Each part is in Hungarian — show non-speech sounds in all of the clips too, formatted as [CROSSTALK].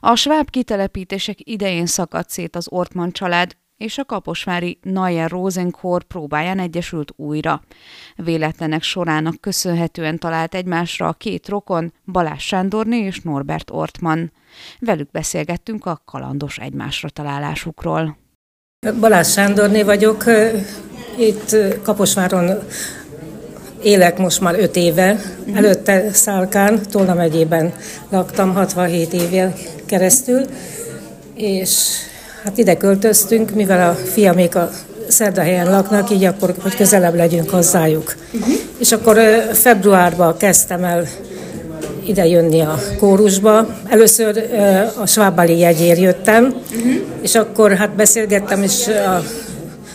A sváb kitelepítések idején szakadt szét az Ortman család, és a kaposvári Nayer Rosenkor próbáján egyesült újra. Véletlenek sorának köszönhetően talált egymásra a két rokon, Balázs Sándorné és Norbert Ortman. Velük beszélgettünk a kalandos egymásra találásukról. Balázs Sándorné vagyok, itt Kaposváron élek most már öt éve. Uh-huh. Előtte Szálkán, Tolna megyében laktam 67 évvel keresztül, és hát ide költöztünk, mivel a fiamék a Szerdahelyen laknak, így akkor, hogy közelebb legyünk hozzájuk. Uh-huh. És akkor februárban kezdtem el ide jönni a kórusba. Először a Svábali jegyér jöttem, uh-huh. és akkor hát beszélgettem, és a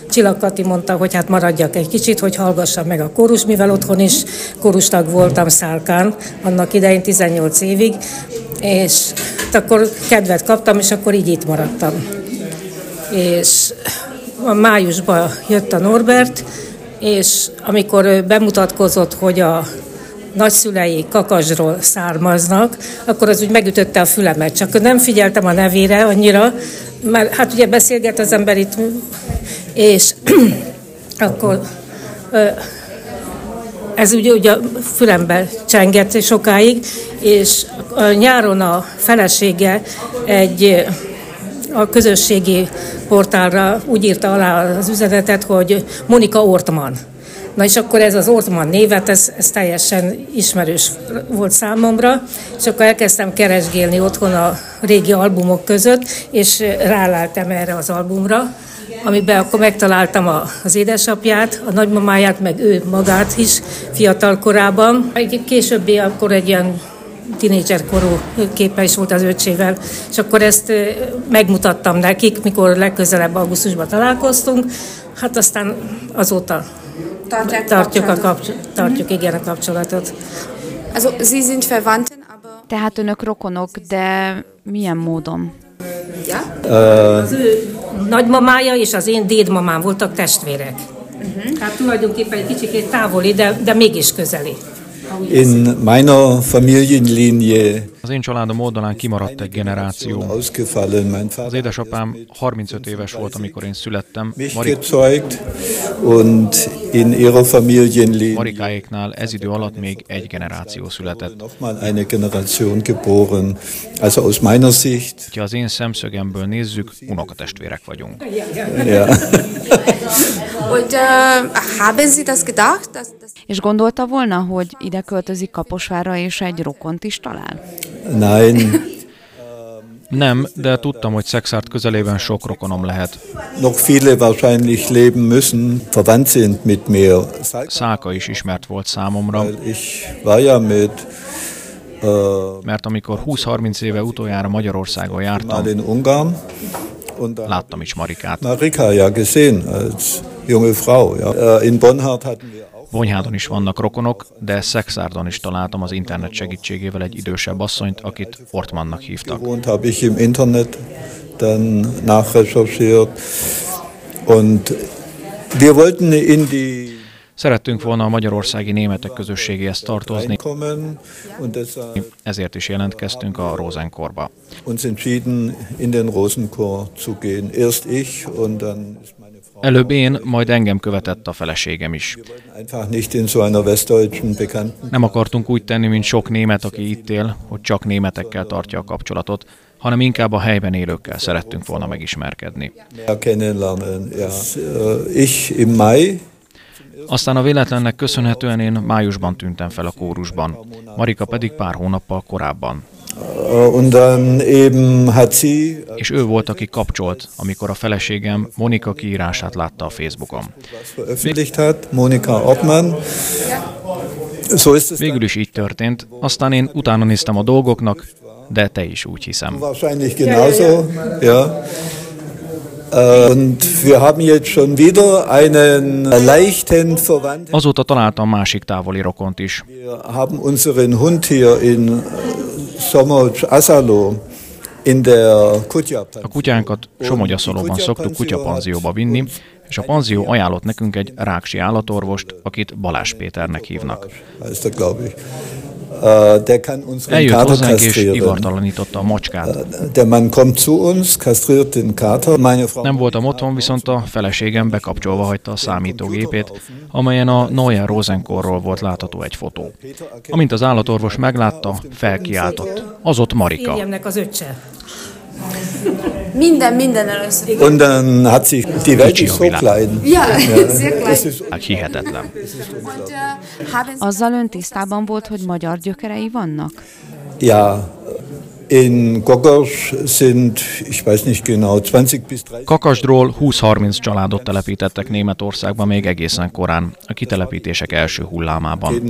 Csillag Kati mondta, hogy hát maradjak egy kicsit, hogy hallgassam meg a kórus, mivel otthon is kórustag voltam Szálkán, annak idején 18 évig, és akkor kedvet kaptam, és akkor így itt maradtam. És a májusban jött a Norbert, és amikor bemutatkozott, hogy a nagyszülei kakasról származnak, akkor az úgy megütötte a fülemet. Csak nem figyeltem a nevére annyira, mert hát ugye beszélget az ember itt, és [CLEARS THROAT] akkor ez ugye, ugye a fülembe csengett sokáig, és nyáron a felesége egy a közösségi portálra úgy írta alá az üzenetet, hogy Monika Ortman. Na és akkor ez az Ortman névet, ez, ez teljesen ismerős volt számomra, és akkor elkezdtem keresgélni otthon a régi albumok között, és ráláltam erre az albumra, amiben akkor megtaláltam a, az édesapját, a nagymamáját, meg ő magát is fiatal korában. Későbbi akkor egy ilyen korú képe is volt az öcsével, és akkor ezt megmutattam nekik, mikor legközelebb augusztusban találkoztunk, hát aztán azóta Tartják tartjuk, a kapcs- tartjuk igen a kapcsolatot. Also, Sie sind Verwandten, aber... Tehát önök rokonok, de milyen módon? Ja? Uh... Az ő nagymamája és az én dédmamám voltak testvérek. Uh-huh. Hát tulajdonképpen egy kicsit távoli, de, de mégis közeli. In meiner Familienlinie az én családom oldalán kimaradt egy generáció. Az édesapám 35 éves volt, amikor én születtem. Marikáéknál ez idő alatt még egy generáció született. Ha az én szemszögemből nézzük, unokatestvérek vagyunk. [LAUGHS] És gondolta volna, hogy ide költözik Kaposvára és egy rokont is talál? Nein. Nem, de tudtam, hogy Szexárt közelében sok rokonom lehet. Noch viele wahrscheinlich leben müssen, verwandt sind mit mir. Száka is ismert volt számomra. Ich war ja mit mert amikor 20-30 éve utoljára Magyarországon jártam, láttam is Marikát. Marika ja gesehen als junge Frau. Ja. In Bonhart hatten wir Vonyhádon is vannak rokonok, de Szexárdon is találtam az internet segítségével egy idősebb asszonyt, akit Ortmannak hívtak. Gewohnt habe ich im Internet dann nachrecherchiert und wir wollten in die Szerettünk volna a magyarországi németek közösségéhez tartozni, ezért is jelentkeztünk a Rosenkorba. Uns entschieden, in den Rosenkor zu gehen. Erst ich und dann Előbb én, majd engem követett a feleségem is. Nem akartunk úgy tenni, mint sok német, aki itt él, hogy csak németekkel tartja a kapcsolatot, hanem inkább a helyben élőkkel szerettünk volna megismerkedni. Aztán a véletlennek köszönhetően én májusban tűntem fel a kórusban, Marika pedig pár hónappal korábban. És ő volt, aki kapcsolt, amikor a feleségem Monika kiírását látta a Facebookon. Monika. Végül is így történt, aztán én utána néztem a dolgoknak, de te is úgy hiszem. Äh. Azóta találtam másik távoli rokont is. A kutyánkat Somogyaszolóban szoktuk kutyapanzióba vinni, és a panzió ajánlott nekünk egy ráksi állatorvost, akit Balázs Péternek hívnak. Äh, Der kann unseren Eljött Kater hozzánk és kastrieren. ivartalanította a macskát. Der Mann kommt zu uns, kastriert den Kater. Meine Frau Nem voltam otthon, viszont a feleségem bekapcsolva hagyta a számítógépét, amelyen a Neuer Rosenkorról volt látható egy fotó. Amint az állatorvos meglátta, felkiáltott. Az ott Marika. Férjemnek az öccse. Minden, minden először. Und dann hat sich die Welt a so klein. Ja, sehr klein. Hát hihetetlen. Azzal ön tisztában volt, hogy magyar gyökerei vannak? Ja, in Gogos sind, ich weiß nicht genau, 20 bis 30 Kakasdról 20-30 családot telepítettek Németországba még egészen korán, a kitelepítések első hullámában.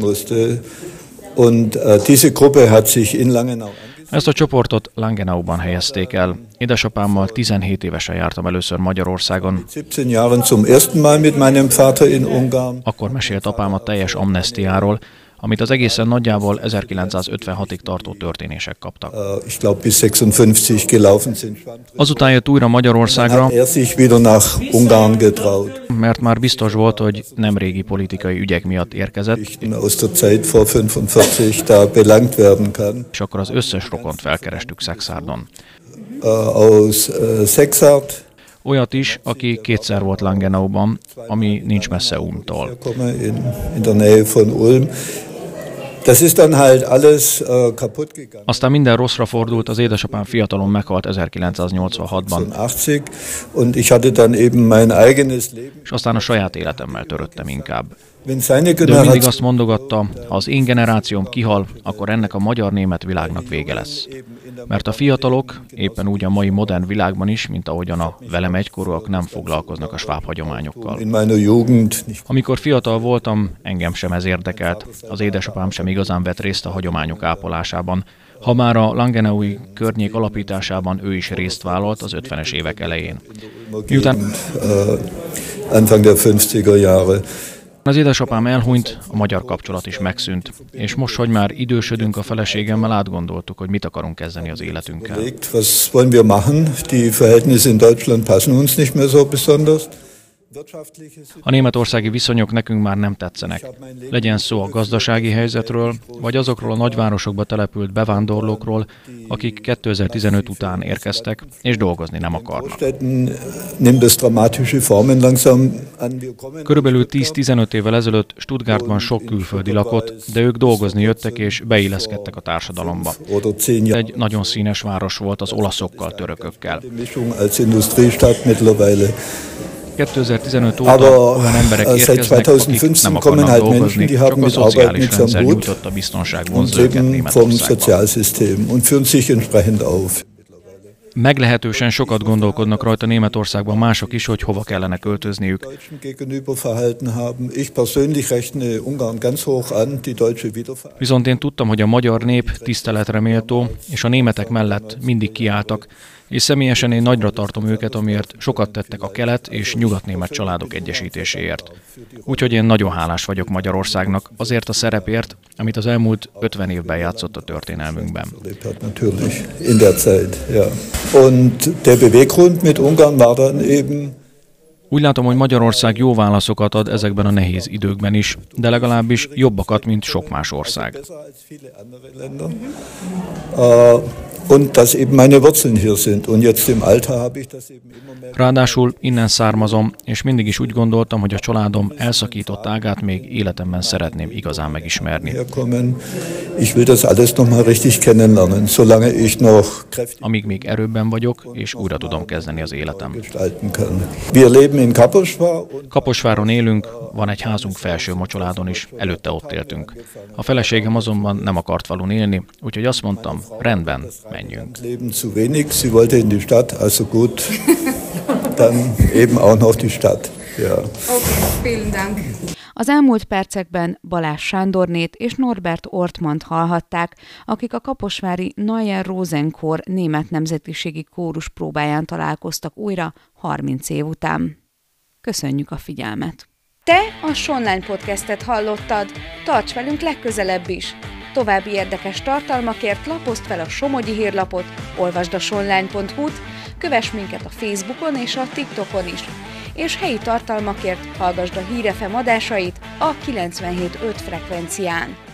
Und äh, diese Gruppe hat sich in Langenau Ezt a csoportot Langenauban helyezték el. Édesapámmal 17 évesen jártam először Magyarországon, 17 Jahren zum ersten Mal mit meinem Vater in Ungarn. akkor mesélt apám a teljes amnestiáról, amit az egészen nagyjából 1956-ig tartó történések kaptak. Äh, ich glaube, bis 56 gelaufen sind. Azután jött újra Magyarországra, er mert már biztos volt, hogy nem régi politikai ügyek miatt érkezett, Geschichten aus der Zeit vor 45 da belangt werden kann. és akkor az összes rokont felkerestük Szexárdon. Äh, aus äh, Olyat is, aki kétszer volt Langenauban, ami nincs messze Ulmtól. Aztán minden rosszra fordult, az édesapám fiatalon meghalt 1986-ban, 80 und ich hatte dann eben mein eigenes Leben. és aztán a saját életemmel töröttem inkább. De ő mindig azt mondogatta, ha az én generációm kihal, akkor ennek a magyar-német világnak vége lesz. Mert a fiatalok, éppen úgy a mai modern világban is, mint ahogyan a velem egykorúak nem foglalkoznak a sváb hagyományokkal. Amikor fiatal voltam, engem sem ez érdekelt, az édesapám sem igazán vett részt a hagyományok ápolásában, ha már a Langenaui környék alapításában ő is részt vállalt az 50-es évek elején. Miután äh, Anfang der 50er Jahre. Az édesapám elhunyt, a magyar kapcsolat is megszűnt, és most, hogy már idősödünk a feleségemmel, átgondoltuk, hogy mit akarunk kezdeni az életünkkel. A németországi viszonyok nekünk már nem tetszenek. Legyen szó a gazdasági helyzetről, vagy azokról a nagyvárosokba települt bevándorlókról, akik 2015 után érkeztek, és dolgozni nem akarnak. Körülbelül 10-15 évvel ezelőtt Stuttgartban sok külföldi lakott, de ők dolgozni jöttek és beilleszkedtek a társadalomba. Egy nagyon színes város volt az olaszokkal, törökökkel. Mischung als Industriestadt mittlerweile. 2015 óta Aber, olyan emberek érkeznek, akik 2015 nem akarnak halt dolgozni, Menschen, die haben csak a szociális rendszer nyújtotta biztonság und vonzó őket leben vom Németországban. Und führen sich entsprechend auf. Meglehetősen sokat gondolkodnak rajta Németországban mások is, hogy hova kellene költözniük. Viszont én tudtam, hogy a magyar nép tiszteletre méltó, és a németek mellett mindig kiálltak, és személyesen én nagyra tartom őket, amiért sokat tettek a kelet és nyugatnémet családok egyesítéséért. Úgyhogy én nagyon hálás vagyok Magyarországnak azért a szerepért, amit az elmúlt 50 évben játszott a történelmünkben. in Úgy látom, hogy Magyarország jó válaszokat ad ezekben a nehéz időkben is, de legalábbis jobbakat, mint sok más ország. Und dass eben meine Wurzeln hier sind. Und jetzt im Alter habe ich das eben immer mehr. Ráadásul innen származom, és mindig is úgy gondoltam, hogy a családom elszakított ágát még életemben szeretném igazán megismerni. Ich will das alles nochmal richtig kennenlernen, solange ich noch Amíg még erőbben vagyok, és újra tudom kezdeni az életem. Wir leben in Kaposvar und Kaposváron élünk, van egy házunk felső mocsoládon is, előtte ott éltünk. A feleségem azonban nem akart falun élni, úgyhogy azt mondtam, rendben, menjünk. leben zu wenig. Sie wollte in die Stadt, also gut, [LAUGHS] dann eben auch noch die Stadt. Ja. Vielen Dank. Az elmúlt percekben Balázs Sándornét és Norbert Ortmant hallhatták, akik a kaposvári Neuer Rosenkor német nemzetiségi kórus próbáján találkoztak újra 30 év után. Köszönjük a figyelmet! Te a Sonline podcastet hallottad, tarts velünk legközelebb is! További érdekes tartalmakért lapozd fel a Somogyi hírlapot, olvasd a sonline.hu-t, kövess minket a Facebookon és a TikTokon is, és helyi tartalmakért hallgasd a Hírefem adásait a 97.5 frekvencián.